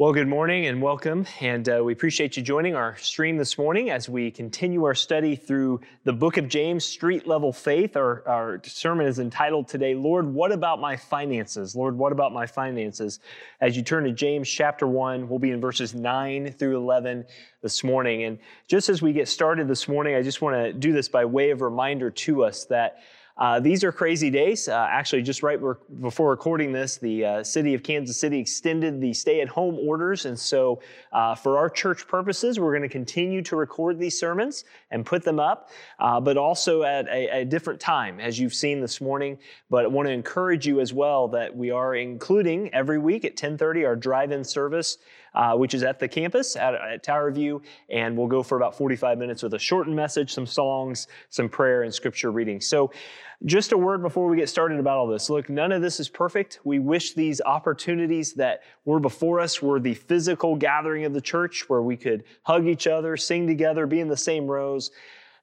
Well, good morning and welcome. And uh, we appreciate you joining our stream this morning as we continue our study through the book of James, Street Level Faith. Our, our sermon is entitled today, Lord, What About My Finances? Lord, What About My Finances? As you turn to James chapter 1, we'll be in verses 9 through 11 this morning. And just as we get started this morning, I just want to do this by way of reminder to us that. Uh, these are crazy days. Uh, actually, just right before recording this, the uh, city of Kansas City extended the stay at home orders. And so, uh, for our church purposes, we're going to continue to record these sermons and put them up, uh, but also at a, a, different time, as you've seen this morning. But I want to encourage you as well that we are including every week at 1030 our drive in service uh, which is at the campus at, at Tower View. And we'll go for about 45 minutes with a shortened message, some songs, some prayer, and scripture reading. So, just a word before we get started about all this. Look, none of this is perfect. We wish these opportunities that were before us were the physical gathering of the church where we could hug each other, sing together, be in the same rows.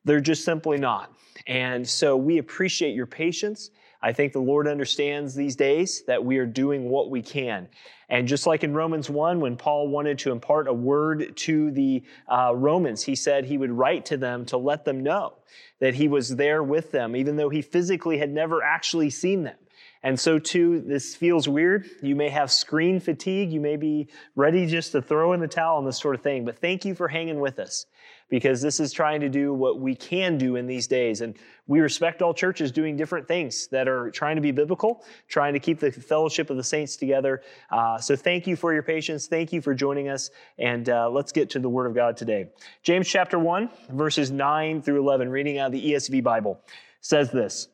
They're just simply not. And so we appreciate your patience. I think the Lord understands these days that we are doing what we can. And just like in Romans 1, when Paul wanted to impart a word to the uh, Romans, he said he would write to them to let them know that he was there with them, even though he physically had never actually seen them. And so, too, this feels weird. You may have screen fatigue. You may be ready just to throw in the towel on this sort of thing. But thank you for hanging with us because this is trying to do what we can do in these days. And we respect all churches doing different things that are trying to be biblical, trying to keep the fellowship of the saints together. Uh, so thank you for your patience. Thank you for joining us. And uh, let's get to the Word of God today. James chapter 1, verses 9 through 11, reading out of the ESV Bible, says this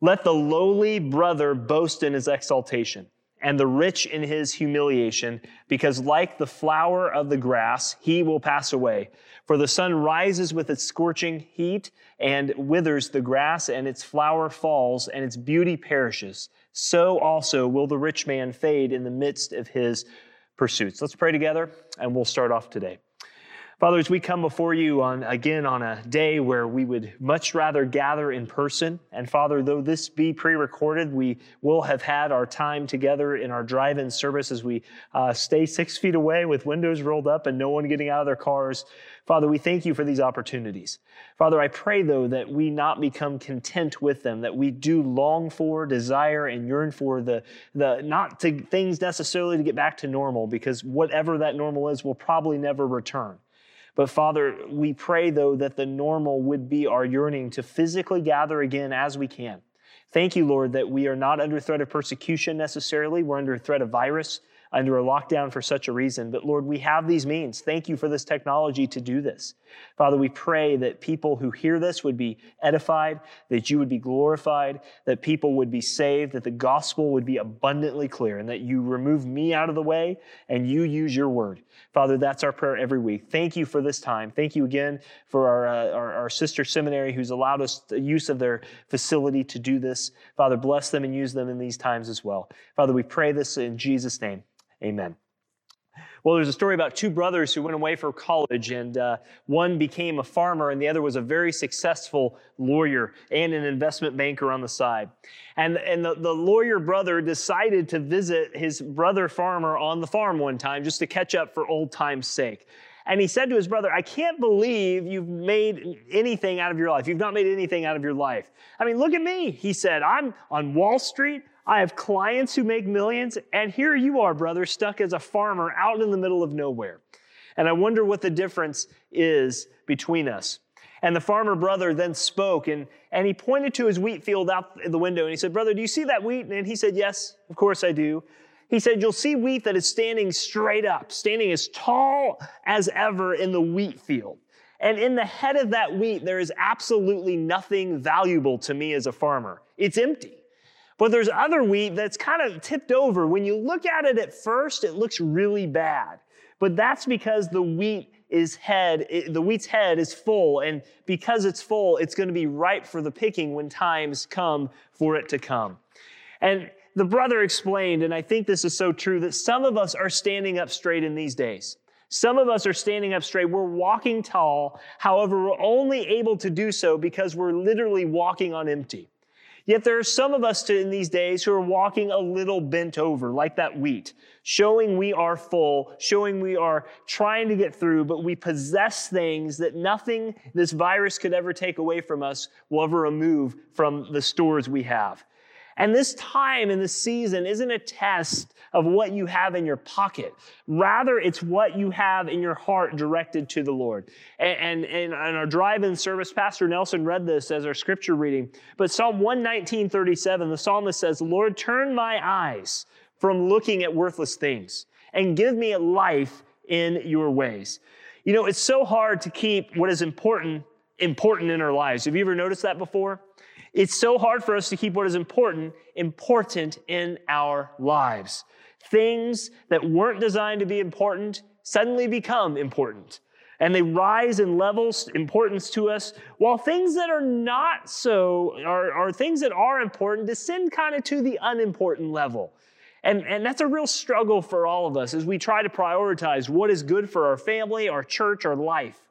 Let the lowly brother boast in his exaltation and the rich in his humiliation, because like the flower of the grass, he will pass away. For the sun rises with its scorching heat and withers the grass, and its flower falls, and its beauty perishes. So also will the rich man fade in the midst of his pursuits. Let's pray together, and we'll start off today. Father, as we come before you on again on a day where we would much rather gather in person, and Father, though this be pre-recorded, we will have had our time together in our drive-in service as we uh, stay six feet away with windows rolled up and no one getting out of their cars. Father, we thank you for these opportunities. Father, I pray though that we not become content with them, that we do long for, desire, and yearn for the, the not to things necessarily to get back to normal, because whatever that normal is will probably never return. But Father, we pray, though, that the normal would be our yearning to physically gather again as we can. Thank you, Lord, that we are not under threat of persecution necessarily. We're under threat of virus under a lockdown for such a reason. But Lord, we have these means. Thank you for this technology to do this. Father, we pray that people who hear this would be edified, that you would be glorified, that people would be saved, that the gospel would be abundantly clear, and that you remove me out of the way and you use your word. Father, that's our prayer every week. Thank you for this time. Thank you again for our, uh, our, our sister seminary who's allowed us the use of their facility to do this. Father, bless them and use them in these times as well. Father, we pray this in Jesus' name. Amen. Well, there's a story about two brothers who went away for college, and uh, one became a farmer, and the other was a very successful lawyer and an investment banker on the side. And, and the, the lawyer brother decided to visit his brother farmer on the farm one time just to catch up for old time's sake. And he said to his brother, I can't believe you've made anything out of your life. You've not made anything out of your life. I mean, look at me. He said, I'm on Wall Street. I have clients who make millions, and here you are, brother, stuck as a farmer out in the middle of nowhere. And I wonder what the difference is between us. And the farmer brother then spoke and, and he pointed to his wheat field out the window and he said, Brother, do you see that wheat? And he said, Yes, of course I do. He said, You'll see wheat that is standing straight up, standing as tall as ever in the wheat field. And in the head of that wheat, there is absolutely nothing valuable to me as a farmer. It's empty. But there's other wheat that's kind of tipped over. When you look at it at first, it looks really bad. But that's because the wheat is head, the wheat's head is full, and because it's full, it's going to be ripe for the picking when times come for it to come. And the brother explained, and I think this is so true, that some of us are standing up straight in these days. Some of us are standing up straight. We're walking tall. However, we're only able to do so because we're literally walking on empty. Yet there are some of us in these days who are walking a little bent over, like that wheat, showing we are full, showing we are trying to get through, but we possess things that nothing this virus could ever take away from us will ever remove from the stores we have. And this time in this season isn't a test of what you have in your pocket. Rather, it's what you have in your heart directed to the Lord. And, and, and our drive in service, Pastor Nelson read this as our scripture reading. But Psalm 119, 37, the psalmist says, Lord, turn my eyes from looking at worthless things and give me a life in your ways. You know, it's so hard to keep what is important important in our lives. Have you ever noticed that before? It's so hard for us to keep what is important important in our lives. Things that weren't designed to be important suddenly become important. And they rise in levels, importance to us, while things that are not so, are, are things that are important, descend kind of to the unimportant level. And, and that's a real struggle for all of us as we try to prioritize what is good for our family, our church, our life.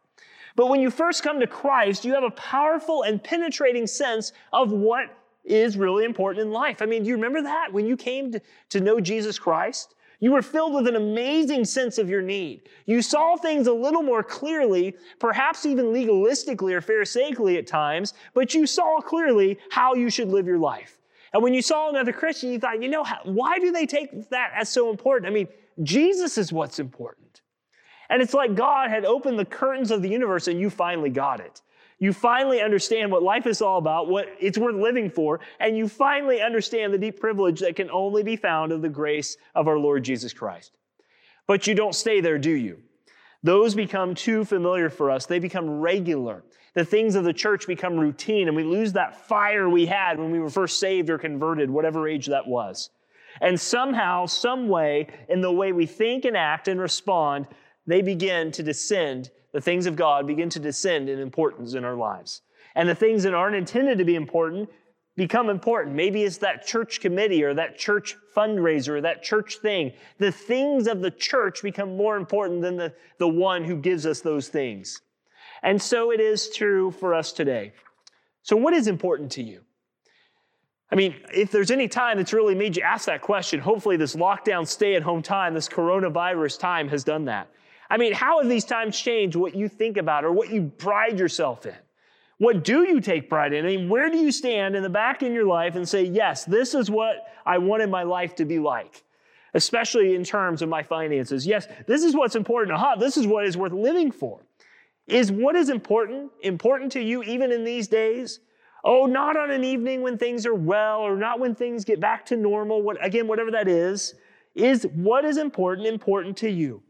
But when you first come to Christ, you have a powerful and penetrating sense of what is really important in life. I mean, do you remember that when you came to, to know Jesus Christ? You were filled with an amazing sense of your need. You saw things a little more clearly, perhaps even legalistically or pharisaically at times, but you saw clearly how you should live your life. And when you saw another Christian, you thought, you know, why do they take that as so important? I mean, Jesus is what's important. And it's like God had opened the curtains of the universe and you finally got it. You finally understand what life is all about, what it's worth living for, and you finally understand the deep privilege that can only be found of the grace of our Lord Jesus Christ. But you don't stay there, do you? Those become too familiar for us. They become regular. The things of the church become routine, and we lose that fire we had when we were first saved or converted, whatever age that was. And somehow, some way, in the way we think and act and respond, they begin to descend, the things of God begin to descend in importance in our lives. And the things that aren't intended to be important become important. Maybe it's that church committee or that church fundraiser or that church thing. The things of the church become more important than the, the one who gives us those things. And so it is true for us today. So, what is important to you? I mean, if there's any time that's really made you ask that question, hopefully this lockdown, stay at home time, this coronavirus time has done that. I mean, how have these times changed what you think about or what you pride yourself in? What do you take pride in? I mean, where do you stand in the back in your life and say, yes, this is what I wanted my life to be like? Especially in terms of my finances. Yes, this is what's important. Aha, this is what is worth living for. Is what is important important to you even in these days? Oh, not on an evening when things are well or not when things get back to normal. What, again, whatever that is, is what is important important to you?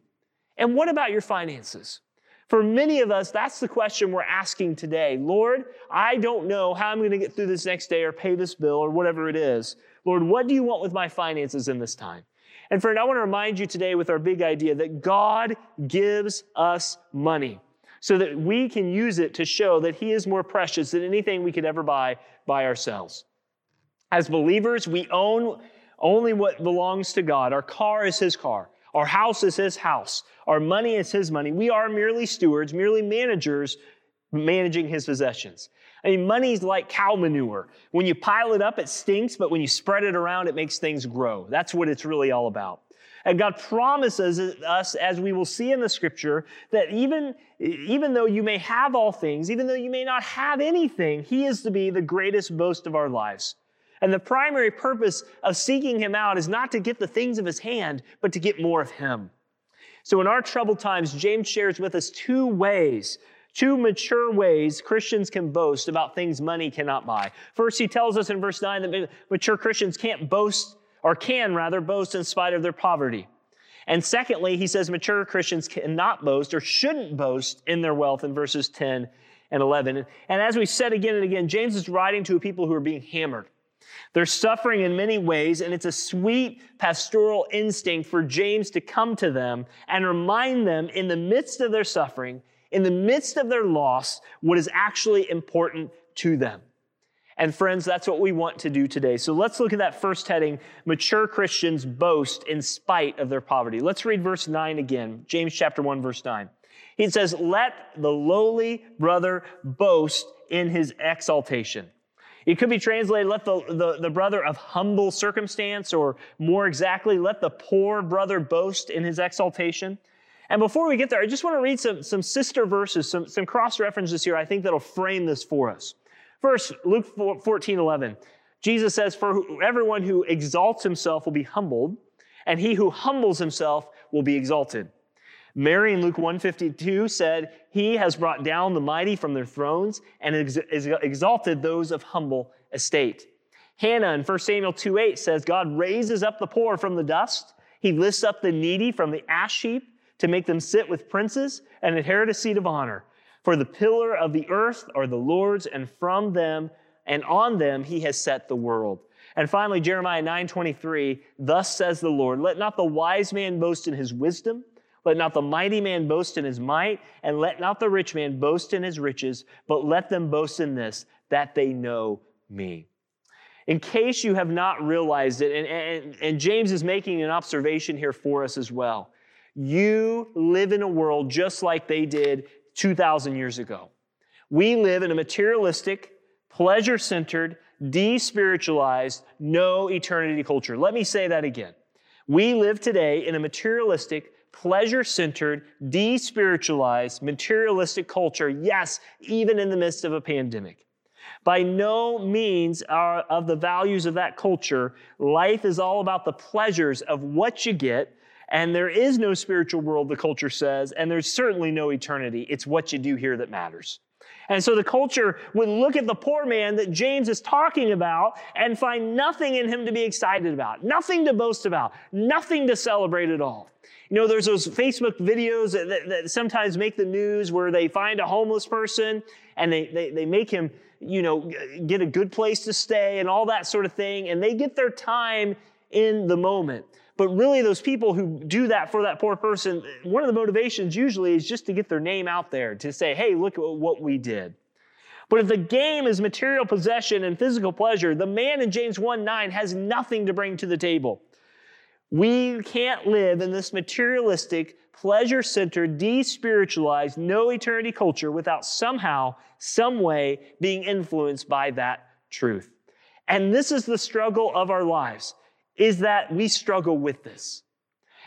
And what about your finances? For many of us, that's the question we're asking today. Lord, I don't know how I'm going to get through this next day or pay this bill or whatever it is. Lord, what do you want with my finances in this time? And friend, I want to remind you today with our big idea that God gives us money so that we can use it to show that He is more precious than anything we could ever buy by ourselves. As believers, we own only what belongs to God. Our car is His car. Our house is his house. Our money is his money. We are merely stewards, merely managers managing his possessions. I mean, money's like cow manure. When you pile it up, it stinks, but when you spread it around, it makes things grow. That's what it's really all about. And God promises us, as we will see in the scripture, that even, even though you may have all things, even though you may not have anything, He is to be the greatest boast of our lives. And the primary purpose of seeking him out is not to get the things of his hand, but to get more of him. So in our troubled times, James shares with us two ways, two mature ways Christians can boast about things money cannot buy. First, he tells us in verse 9 that mature Christians can't boast, or can rather boast in spite of their poverty. And secondly, he says mature Christians cannot boast or shouldn't boast in their wealth in verses 10 and 11. And as we said again and again, James is writing to a people who are being hammered. They're suffering in many ways, and it's a sweet pastoral instinct for James to come to them and remind them in the midst of their suffering, in the midst of their loss, what is actually important to them. And friends, that's what we want to do today. So let's look at that first heading mature Christians boast in spite of their poverty. Let's read verse 9 again, James chapter 1, verse 9. He says, Let the lowly brother boast in his exaltation. It could be translated, let the, the, the, brother of humble circumstance, or more exactly, let the poor brother boast in his exaltation. And before we get there, I just want to read some, some sister verses, some, some cross references here I think that'll frame this for us. First, Luke 14, 11. Jesus says, For everyone who exalts himself will be humbled, and he who humbles himself will be exalted. Mary in Luke 152 said, He has brought down the mighty from their thrones and ex- exalted those of humble estate. Hannah in 1 Samuel 2 8 says, God raises up the poor from the dust. He lifts up the needy from the ash heap to make them sit with princes and inherit a seat of honor. For the pillar of the earth are the Lord's, and from them and on them he has set the world. And finally, Jeremiah 9:23, thus says the Lord, let not the wise man boast in his wisdom, let not the mighty man boast in his might, and let not the rich man boast in his riches, but let them boast in this, that they know me. In case you have not realized it, and, and, and James is making an observation here for us as well. You live in a world just like they did 2,000 years ago. We live in a materialistic, pleasure centered, despiritualized, no eternity culture. Let me say that again. We live today in a materialistic, pleasure centered, despiritualized, materialistic culture, yes, even in the midst of a pandemic. By no means are of the values of that culture. Life is all about the pleasures of what you get. And there is no spiritual world, the culture says, and there's certainly no eternity. It's what you do here that matters. And so the culture would look at the poor man that James is talking about and find nothing in him to be excited about, nothing to boast about, nothing to celebrate at all. You know, there's those Facebook videos that, that, that sometimes make the news where they find a homeless person and they, they, they make him, you know, get a good place to stay and all that sort of thing. And they get their time in the moment. But really, those people who do that for that poor person, one of the motivations usually is just to get their name out there, to say, hey, look at what we did. But if the game is material possession and physical pleasure, the man in James 1 9 has nothing to bring to the table. We can't live in this materialistic, pleasure centered, despiritualized, no eternity culture without somehow, some way being influenced by that truth. And this is the struggle of our lives is that we struggle with this.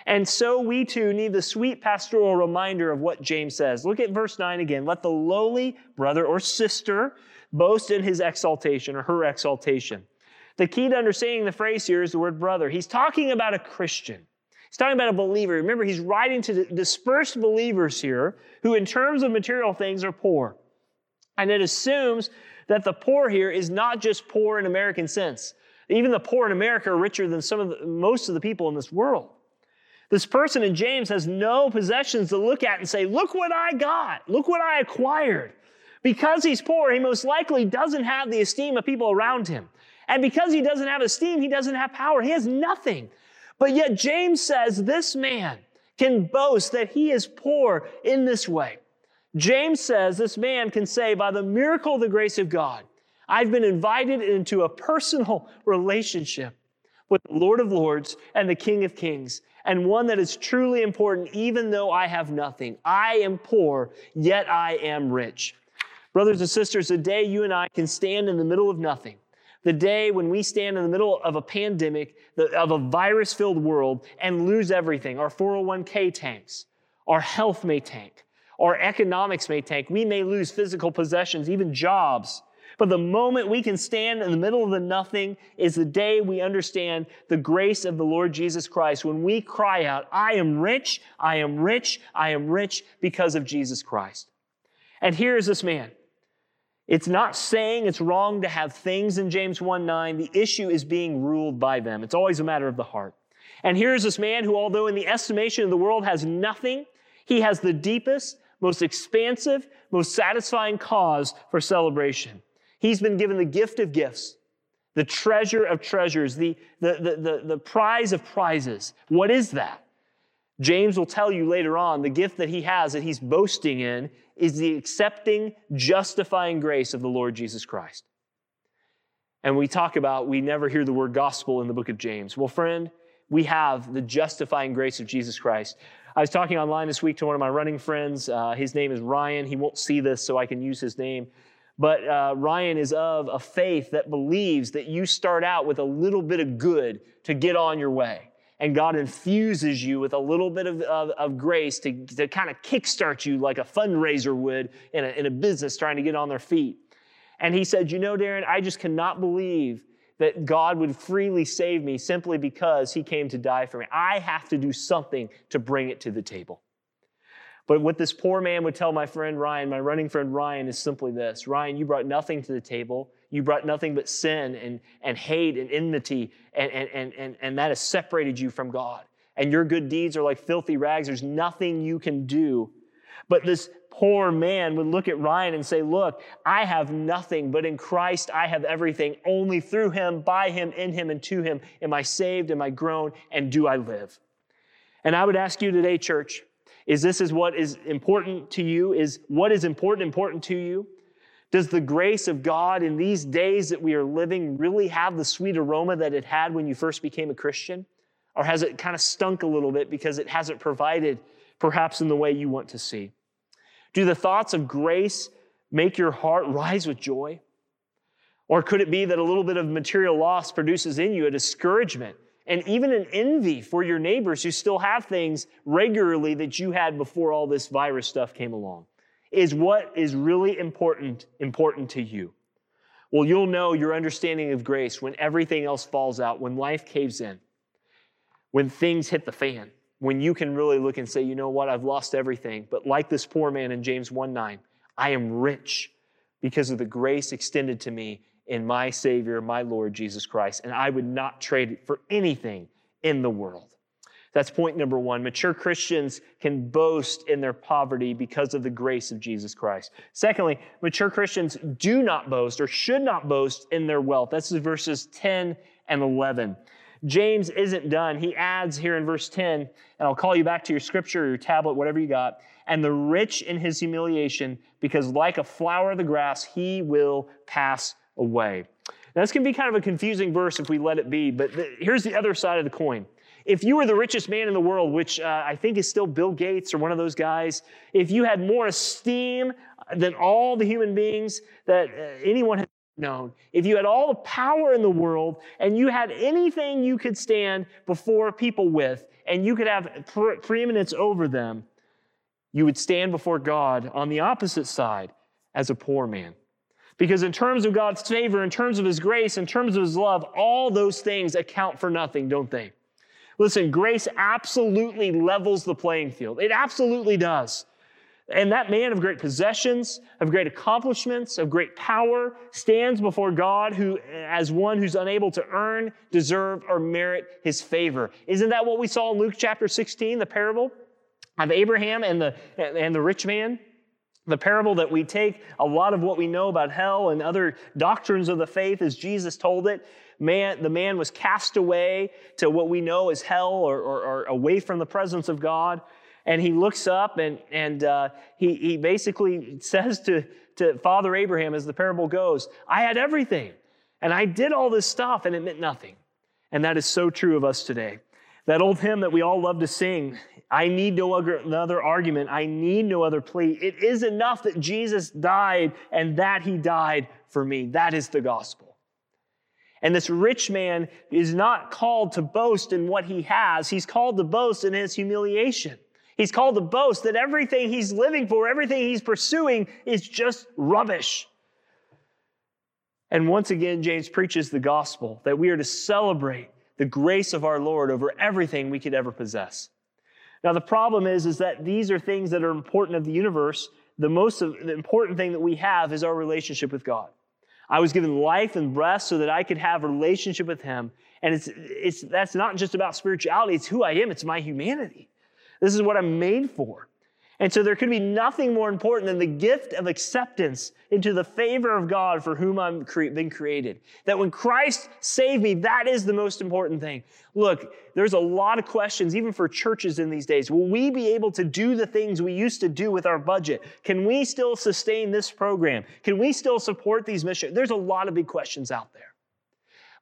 And so we too need the sweet pastoral reminder of what James says. Look at verse 9 again. Let the lowly brother or sister boast in his exaltation or her exaltation. The key to understanding the phrase here is the word brother. He's talking about a Christian. He's talking about a believer. Remember, he's writing to dispersed believers here who, in terms of material things, are poor. And it assumes that the poor here is not just poor in American sense. Even the poor in America are richer than some of the, most of the people in this world. This person in James has no possessions to look at and say, Look what I got. Look what I acquired. Because he's poor, he most likely doesn't have the esteem of people around him. And because he doesn't have esteem, he doesn't have power. He has nothing. But yet, James says this man can boast that he is poor in this way. James says this man can say, by the miracle of the grace of God, I've been invited into a personal relationship with the Lord of Lords and the King of Kings, and one that is truly important, even though I have nothing. I am poor, yet I am rich. Brothers and sisters, the day you and I can stand in the middle of nothing, the day when we stand in the middle of a pandemic, of a virus filled world, and lose everything our 401k tanks, our health may tank, our economics may tank, we may lose physical possessions, even jobs. But the moment we can stand in the middle of the nothing is the day we understand the grace of the Lord Jesus Christ. When we cry out, I am rich, I am rich, I am rich because of Jesus Christ. And here is this man. It's not saying it's wrong to have things in James 1 9. The issue is being ruled by them. It's always a matter of the heart. And here's this man who, although in the estimation of the world has nothing, he has the deepest, most expansive, most satisfying cause for celebration. He's been given the gift of gifts. the treasure of treasures, the, the, the, the, the prize of prizes. What is that? James will tell you later on the gift that he has that he's boasting in is the accepting, justifying grace of the Lord Jesus Christ. And we talk about we never hear the word gospel in the book of James. Well, friend, we have the justifying grace of Jesus Christ. I was talking online this week to one of my running friends. Uh, his name is Ryan. He won't see this, so I can use his name. But uh, Ryan is of a faith that believes that you start out with a little bit of good to get on your way. And God infuses you with a little bit of, of, of grace to, to kind of kickstart you like a fundraiser would in a, in a business trying to get on their feet. And he said, You know, Darren, I just cannot believe that God would freely save me simply because he came to die for me. I have to do something to bring it to the table. But what this poor man would tell my friend Ryan, my running friend Ryan, is simply this Ryan, you brought nothing to the table. You brought nothing but sin and, and hate and enmity, and, and, and, and that has separated you from God. And your good deeds are like filthy rags. There's nothing you can do. But this poor man would look at Ryan and say, Look, I have nothing, but in Christ I have everything. Only through him, by him, in him, and to him am I saved, am I grown, and do I live. And I would ask you today, church, is this is what is important to you? Is what is important important to you? Does the grace of God in these days that we are living really have the sweet aroma that it had when you first became a Christian? Or has it kind of stunk a little bit because it hasn't provided perhaps in the way you want to see? Do the thoughts of grace make your heart rise with joy? Or could it be that a little bit of material loss produces in you a discouragement and even an envy for your neighbors who still have things regularly that you had before all this virus stuff came along? Is what is really important important to you? Well, you'll know your understanding of grace when everything else falls out, when life caves in, when things hit the fan, when you can really look and say, you know what, I've lost everything. But like this poor man in James 1 9, I am rich because of the grace extended to me in my Savior, my Lord Jesus Christ, and I would not trade it for anything in the world. That's point number one. Mature Christians can boast in their poverty because of the grace of Jesus Christ. Secondly, mature Christians do not boast or should not boast in their wealth. That's verses 10 and 11. James isn't done. He adds here in verse 10, and I'll call you back to your scripture your tablet, whatever you got, and the rich in his humiliation, because like a flower of the grass, he will pass away. Now, this can be kind of a confusing verse if we let it be, but here's the other side of the coin. If you were the richest man in the world, which uh, I think is still Bill Gates or one of those guys, if you had more esteem than all the human beings that uh, anyone has known, if you had all the power in the world and you had anything you could stand before people with and you could have pre- preeminence over them, you would stand before God on the opposite side as a poor man. Because in terms of God's favor, in terms of His grace, in terms of His love, all those things account for nothing, don't they? Listen, grace absolutely levels the playing field. It absolutely does. And that man of great possessions, of great accomplishments, of great power, stands before God who, as one who's unable to earn, deserve, or merit his favor. Isn't that what we saw in Luke chapter 16, the parable of Abraham and the, and the rich man? The parable that we take a lot of what we know about hell and other doctrines of the faith as Jesus told it. Man, the man was cast away to what we know as hell or, or, or away from the presence of God. And he looks up and, and uh, he, he basically says to, to Father Abraham, as the parable goes, I had everything and I did all this stuff and it meant nothing. And that is so true of us today. That old hymn that we all love to sing, I need no other argument. I need no other plea. It is enough that Jesus died and that he died for me. That is the gospel. And this rich man is not called to boast in what he has. He's called to boast in his humiliation. He's called to boast that everything he's living for, everything he's pursuing is just rubbish. And once again, James preaches the gospel that we are to celebrate the grace of our Lord over everything we could ever possess. Now, the problem is, is that these are things that are important of the universe. The most the important thing that we have is our relationship with God. I was given life and breath so that I could have relationship with Him. And it's, it's, that's not just about spirituality, it's who I am, it's my humanity. This is what I'm made for. And so there could be nothing more important than the gift of acceptance into the favor of God for whom I've been created. That when Christ saved me, that is the most important thing. Look, there's a lot of questions, even for churches in these days. Will we be able to do the things we used to do with our budget? Can we still sustain this program? Can we still support these missions? There's a lot of big questions out there.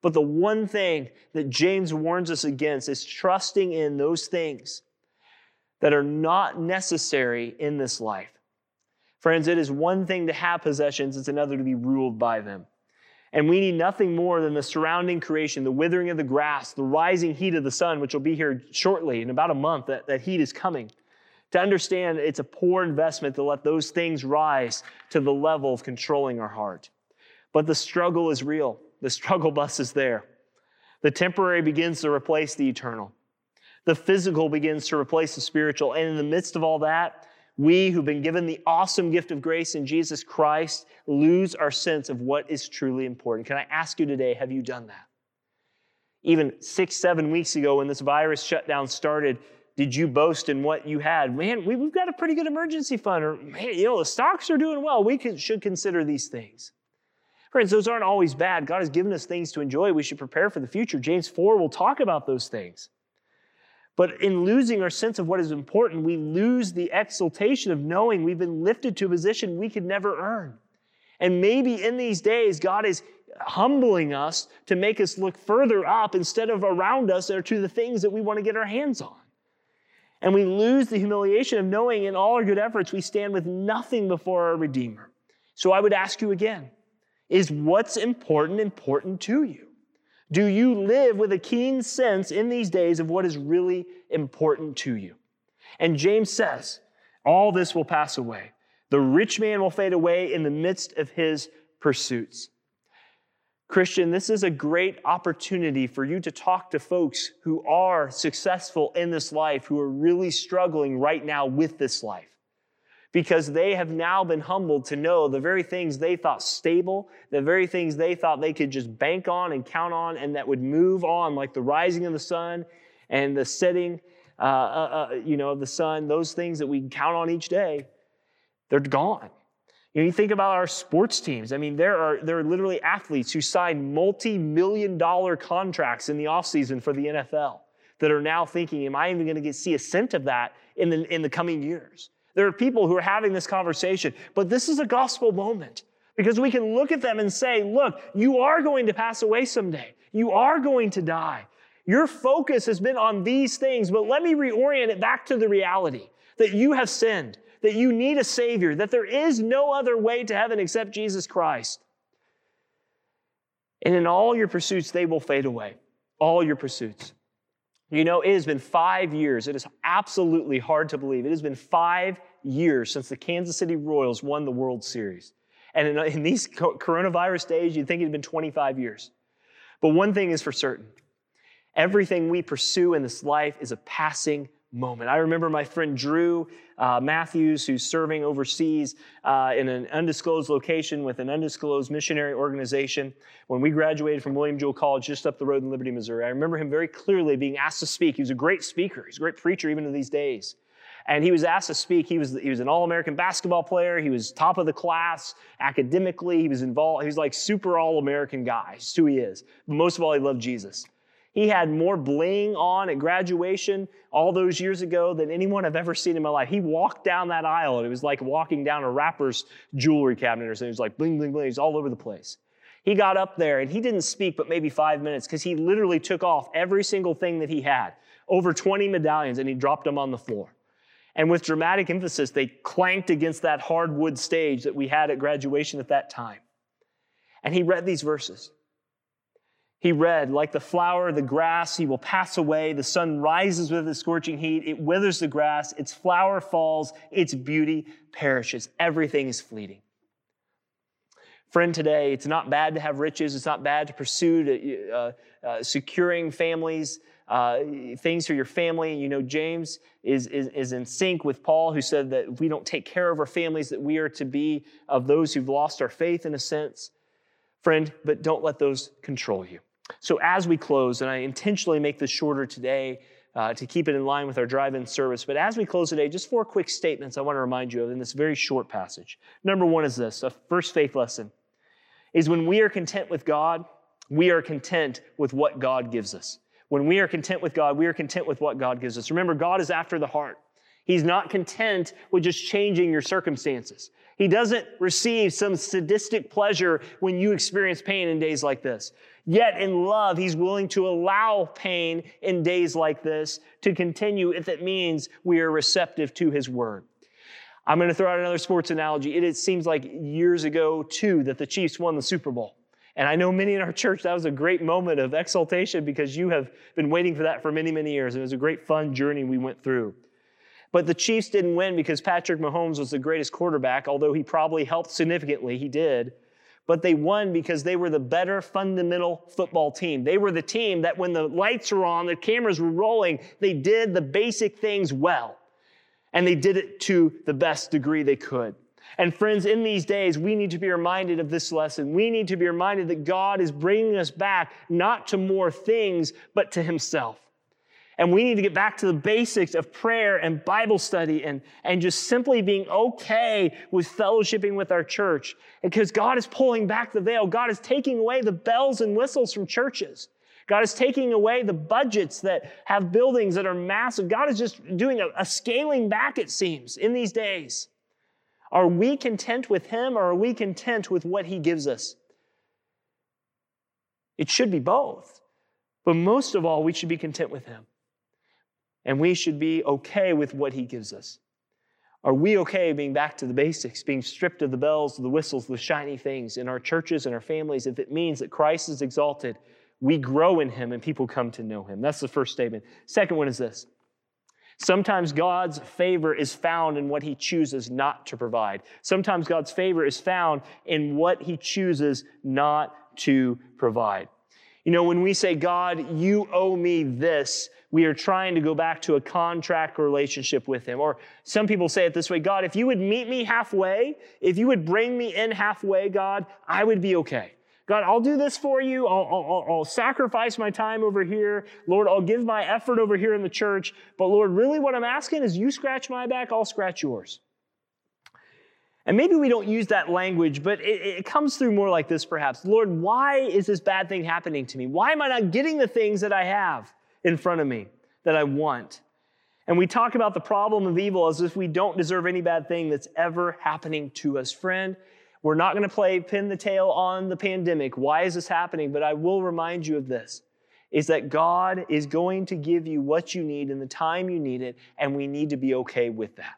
But the one thing that James warns us against is trusting in those things that are not necessary in this life. Friends, it is one thing to have possessions, it's another to be ruled by them. And we need nothing more than the surrounding creation, the withering of the grass, the rising heat of the sun, which will be here shortly, in about a month, that, that heat is coming. To understand it's a poor investment to let those things rise to the level of controlling our heart. But the struggle is real. The struggle bus is there. The temporary begins to replace the eternal. The physical begins to replace the spiritual. And in the midst of all that, we who've been given the awesome gift of grace in Jesus Christ lose our sense of what is truly important. Can I ask you today, have you done that? Even six, seven weeks ago, when this virus shutdown started, did you boast in what you had? Man, we've got a pretty good emergency fund, or man, you know, the stocks are doing well. We should consider these things. Friends, those aren't always bad. God has given us things to enjoy. We should prepare for the future. James 4 will talk about those things. But in losing our sense of what is important, we lose the exultation of knowing we've been lifted to a position we could never earn. And maybe in these days, God is humbling us to make us look further up instead of around us or to the things that we want to get our hands on. And we lose the humiliation of knowing in all our good efforts we stand with nothing before our Redeemer. So I would ask you again is what's important important to you? Do you live with a keen sense in these days of what is really important to you? And James says, all this will pass away. The rich man will fade away in the midst of his pursuits. Christian, this is a great opportunity for you to talk to folks who are successful in this life, who are really struggling right now with this life because they have now been humbled to know the very things they thought stable, the very things they thought they could just bank on and count on and that would move on, like the rising of the sun and the setting, uh, uh, uh, you know, of the sun, those things that we count on each day, they're gone. You, know, you think about our sports teams. I mean, there are, there are literally athletes who sign multi-million dollar contracts in the offseason for the NFL that are now thinking, am I even going to see a cent of that in the, in the coming years? There are people who are having this conversation, but this is a gospel moment because we can look at them and say, look, you are going to pass away someday. You are going to die. Your focus has been on these things, but let me reorient it back to the reality that you have sinned, that you need a Savior, that there is no other way to heaven except Jesus Christ. And in all your pursuits, they will fade away. All your pursuits. You know, it has been five years. It is absolutely hard to believe. It has been five years since the Kansas City Royals won the World Series. And in, in these coronavirus days, you'd think it had been 25 years. But one thing is for certain everything we pursue in this life is a passing moment. I remember my friend Drew uh, Matthews, who's serving overseas uh, in an undisclosed location with an undisclosed missionary organization. When we graduated from William Jewell College just up the road in Liberty, Missouri, I remember him very clearly being asked to speak. He was a great speaker, he's a great preacher even in these days. And he was asked to speak. He was, he was an All American basketball player. He was top of the class academically. He was involved. He was like super All American guy. That's who he is. But most of all, he loved Jesus. He had more bling on at graduation all those years ago than anyone I've ever seen in my life. He walked down that aisle and it was like walking down a rapper's jewelry cabinet or something. It was like bling, bling, bling. He's all over the place. He got up there and he didn't speak but maybe five minutes because he literally took off every single thing that he had, over 20 medallions, and he dropped them on the floor. And with dramatic emphasis, they clanked against that hardwood stage that we had at graduation at that time. And he read these verses. He read, like the flower, the grass, he will pass away. The sun rises with its scorching heat. It withers the grass. Its flower falls. Its beauty perishes. Everything is fleeting. Friend, today, it's not bad to have riches. It's not bad to pursue uh, uh, securing families, uh, things for your family. You know, James is, is, is in sync with Paul, who said that if we don't take care of our families, that we are to be of those who've lost our faith in a sense. Friend, but don't let those control you. So, as we close, and I intentionally make this shorter today uh, to keep it in line with our drive in service. But as we close today, just four quick statements I want to remind you of in this very short passage. Number one is this a first faith lesson is when we are content with God, we are content with what God gives us. When we are content with God, we are content with what God gives us. Remember, God is after the heart. He's not content with just changing your circumstances. He doesn't receive some sadistic pleasure when you experience pain in days like this. Yet in love, he's willing to allow pain in days like this to continue if it means we are receptive to his word. I'm going to throw out another sports analogy. It, seems like years ago, too, that the Chiefs won the Super Bowl. And I know many in our church, that was a great moment of exaltation because you have been waiting for that for many, many years. And it was a great, fun journey we went through. But the Chiefs didn't win because Patrick Mahomes was the greatest quarterback, although he probably helped significantly. He did. But they won because they were the better fundamental football team. They were the team that when the lights were on, the cameras were rolling, they did the basic things well. And they did it to the best degree they could. And friends, in these days, we need to be reminded of this lesson. We need to be reminded that God is bringing us back not to more things, but to Himself. And we need to get back to the basics of prayer and Bible study and, and just simply being okay with fellowshipping with our church. Because God is pulling back the veil. God is taking away the bells and whistles from churches. God is taking away the budgets that have buildings that are massive. God is just doing a, a scaling back, it seems, in these days. Are we content with Him or are we content with what He gives us? It should be both. But most of all, we should be content with Him and we should be okay with what He gives us. Are we okay being back to the basics, being stripped of the bells, the whistles, the shiny things in our churches and our families if it means that Christ is exalted? We grow in Him and people come to know Him. That's the first statement. Second one is this. Sometimes God's favor is found in what he chooses not to provide. Sometimes God's favor is found in what he chooses not to provide. You know, when we say, God, you owe me this, we are trying to go back to a contract relationship with Him. Or some people say it this way God, if you would meet me halfway, if you would bring me in halfway, God, I would be okay. God, I'll do this for you. I'll, I'll, I'll, sacrifice my time over here. Lord, I'll give my effort over here in the church. But Lord, really what I'm asking is you scratch my back, I'll scratch yours. And maybe we don't use that language, but it, it, comes through more like this perhaps. Lord, why is this bad thing happening to me? Why am I not getting the things that I have? In front of me that I want. And we talk about the problem of evil as if we don't deserve any bad thing that's ever happening to us. Friend, we're not going to play pin the tail on the pandemic. Why is this happening? But I will remind you of this is that God is going to give you what you need in the time you need it, and we need to be okay with that.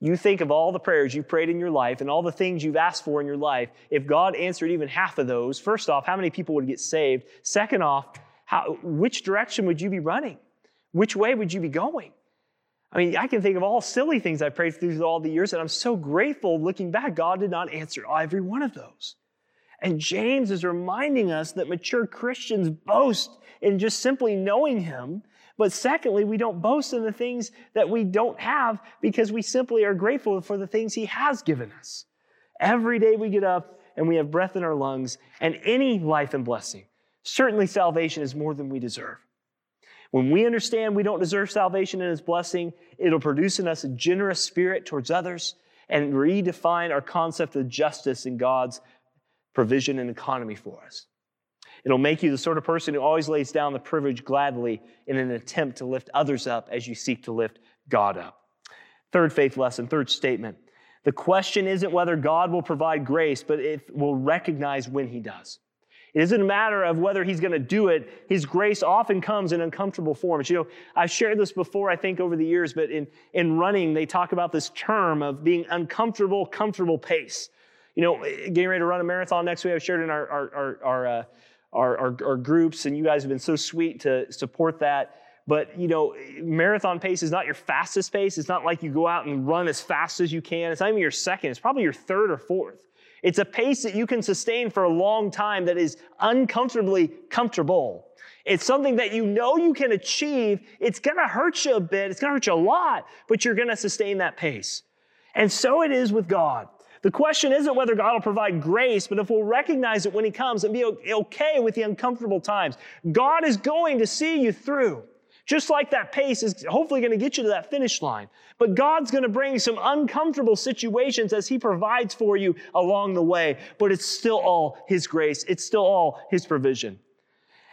You think of all the prayers you've prayed in your life and all the things you've asked for in your life. If God answered even half of those, first off, how many people would get saved? Second off, how, which direction would you be running? Which way would you be going? I mean, I can think of all silly things I prayed through all the years, and I'm so grateful looking back, God did not answer every one of those. And James is reminding us that mature Christians boast in just simply knowing Him. But secondly, we don't boast in the things that we don't have because we simply are grateful for the things He has given us. Every day we get up and we have breath in our lungs and any life and blessing Certainly, salvation is more than we deserve. When we understand we don't deserve salvation and His blessing, it'll produce in us a generous spirit towards others and redefine our concept of justice in God's provision and economy for us. It'll make you the sort of person who always lays down the privilege gladly in an attempt to lift others up as you seek to lift God up. Third faith lesson, third statement. The question isn't whether God will provide grace, but if we'll recognize when He does. It isn't a matter of whether he's going to do it. His grace often comes in uncomfortable forms. You know, I've shared this before, I think, over the years, but in, in running, they talk about this term of being uncomfortable, comfortable pace. You know, getting ready to run a marathon next week, I've shared in our, our, our, our, uh, our, our, our groups, and you guys have been so sweet to support that. But, you know, marathon pace is not your fastest pace. It's not like you go out and run as fast as you can. It's not even your second. It's probably your third or fourth. It's a pace that you can sustain for a long time that is uncomfortably comfortable. It's something that you know you can achieve. It's going to hurt you a bit. It's going to hurt you a lot, but you're going to sustain that pace. And so it is with God. The question isn't whether God will provide grace, but if we'll recognize it when He comes and be okay with the uncomfortable times. God is going to see you through. Just like that pace is hopefully going to get you to that finish line. But God's going to bring some uncomfortable situations as He provides for you along the way. But it's still all His grace, it's still all His provision.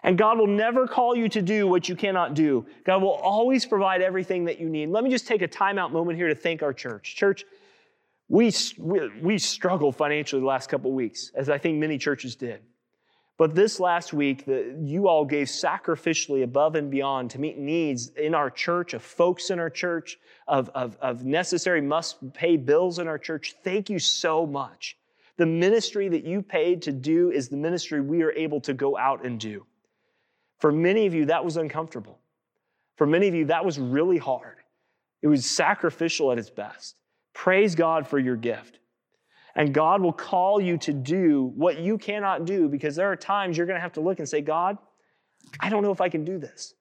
And God will never call you to do what you cannot do. God will always provide everything that you need. Let me just take a timeout moment here to thank our church. Church, we, we, we struggled financially the last couple weeks, as I think many churches did. But this last week, the, you all gave sacrificially above and beyond to meet needs in our church, of folks in our church, of, of, of necessary must pay bills in our church. Thank you so much. The ministry that you paid to do is the ministry we are able to go out and do. For many of you, that was uncomfortable. For many of you, that was really hard. It was sacrificial at its best. Praise God for your gift. And God will call you to do what you cannot do because there are times you're going to have to look and say, God, I don't know if I can do this.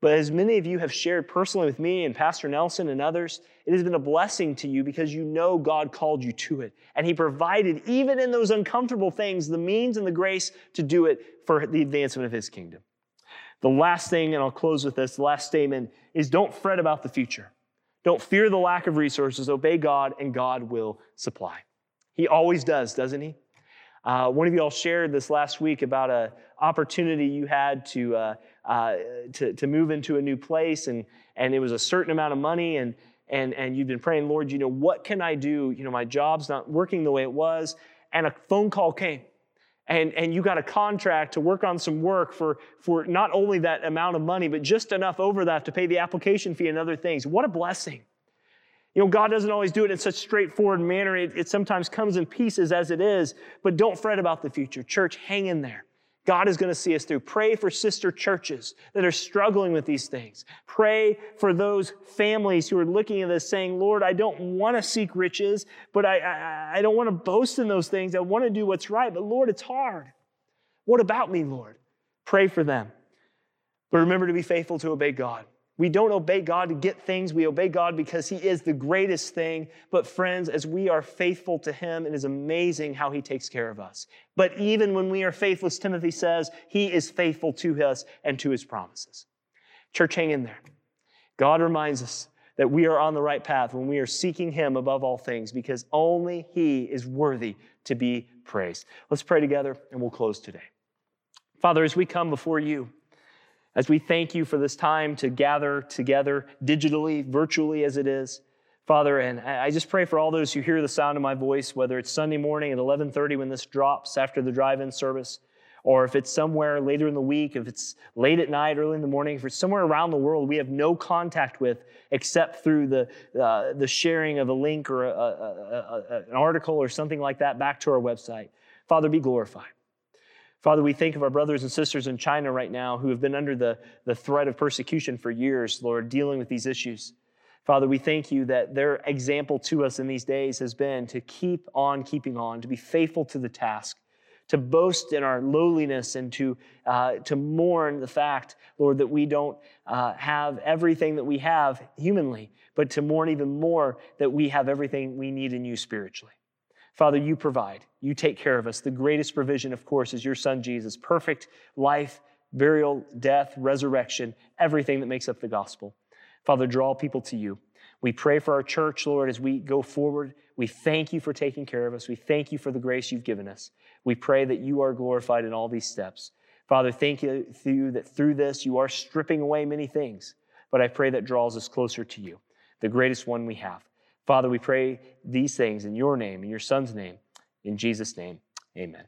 But as many of you have shared personally with me and Pastor Nelson and others, it has been a blessing to you because you know God called you to it. And He provided, even in those uncomfortable things, the means and the grace to do it for the advancement of His kingdom. The last thing, and I'll close with this, the last statement is don't fret about the future. Don't fear the lack of resources. Obey God, and God will supply. He always does, doesn't he? Uh, one of you all shared this last week about an opportunity you had to, uh, uh, to, to move into a new place, and, and it was a certain amount of money, and, and, and you've been praying, Lord, you know, what can I do? You know, my job's not working the way it was. And a phone call came. And, and you got a contract to work on some work for, for not only that amount of money, but just enough over that to pay the application fee and other things. What a blessing. You know, God doesn't always do it in such straightforward manner. It, it sometimes comes in pieces as it is, but don't fret about the future. Church, hang in there. God is going to see us through. Pray for sister churches that are struggling with these things. Pray for those families who are looking at this saying, Lord, I don't want to seek riches, but I, I, I don't want to boast in those things. I want to do what's right, but Lord, it's hard. What about me, Lord? Pray for them. But remember to be faithful to obey God. We don't obey God to get things. We obey God because He is the greatest thing. But, friends, as we are faithful to Him, it is amazing how He takes care of us. But even when we are faithless, Timothy says, He is faithful to us and to His promises. Church, hang in there. God reminds us that we are on the right path when we are seeking Him above all things because only He is worthy to be praised. Let's pray together and we'll close today. Father, as we come before you, as we thank you for this time to gather together digitally, virtually as it is. Father, and I just pray for all those who hear the sound of my voice, whether it's Sunday morning at 11:30 when this drops after the drive-in service, or if it's somewhere later in the week, if it's late at night, early in the morning, if it's somewhere around the world we have no contact with except through the, uh, the sharing of a link or a, a, a, an article or something like that back to our website. Father, be glorified. Father, we think of our brothers and sisters in China right now who have been under the, the threat of persecution for years, Lord, dealing with these issues. Father, we thank you that their example to us in these days has been to keep on keeping on, to be faithful to the task, to boast in our lowliness and to, uh, to mourn the fact, Lord, that we don't uh, have everything that we have humanly, but to mourn even more that we have everything we need in you spiritually. Father, you provide. You take care of us. The greatest provision, of course, is your son Jesus. Perfect life, burial, death, resurrection, everything that makes up the gospel. Father, draw people to you. We pray for our church, Lord, as we go forward. We thank you for taking care of us. We thank you for the grace you've given us. We pray that you are glorified in all these steps. Father, thank you that through this you are stripping away many things, but I pray that draws us closer to you, the greatest one we have. Father, we pray these things in your name, in your Son's name. In Jesus' name, amen.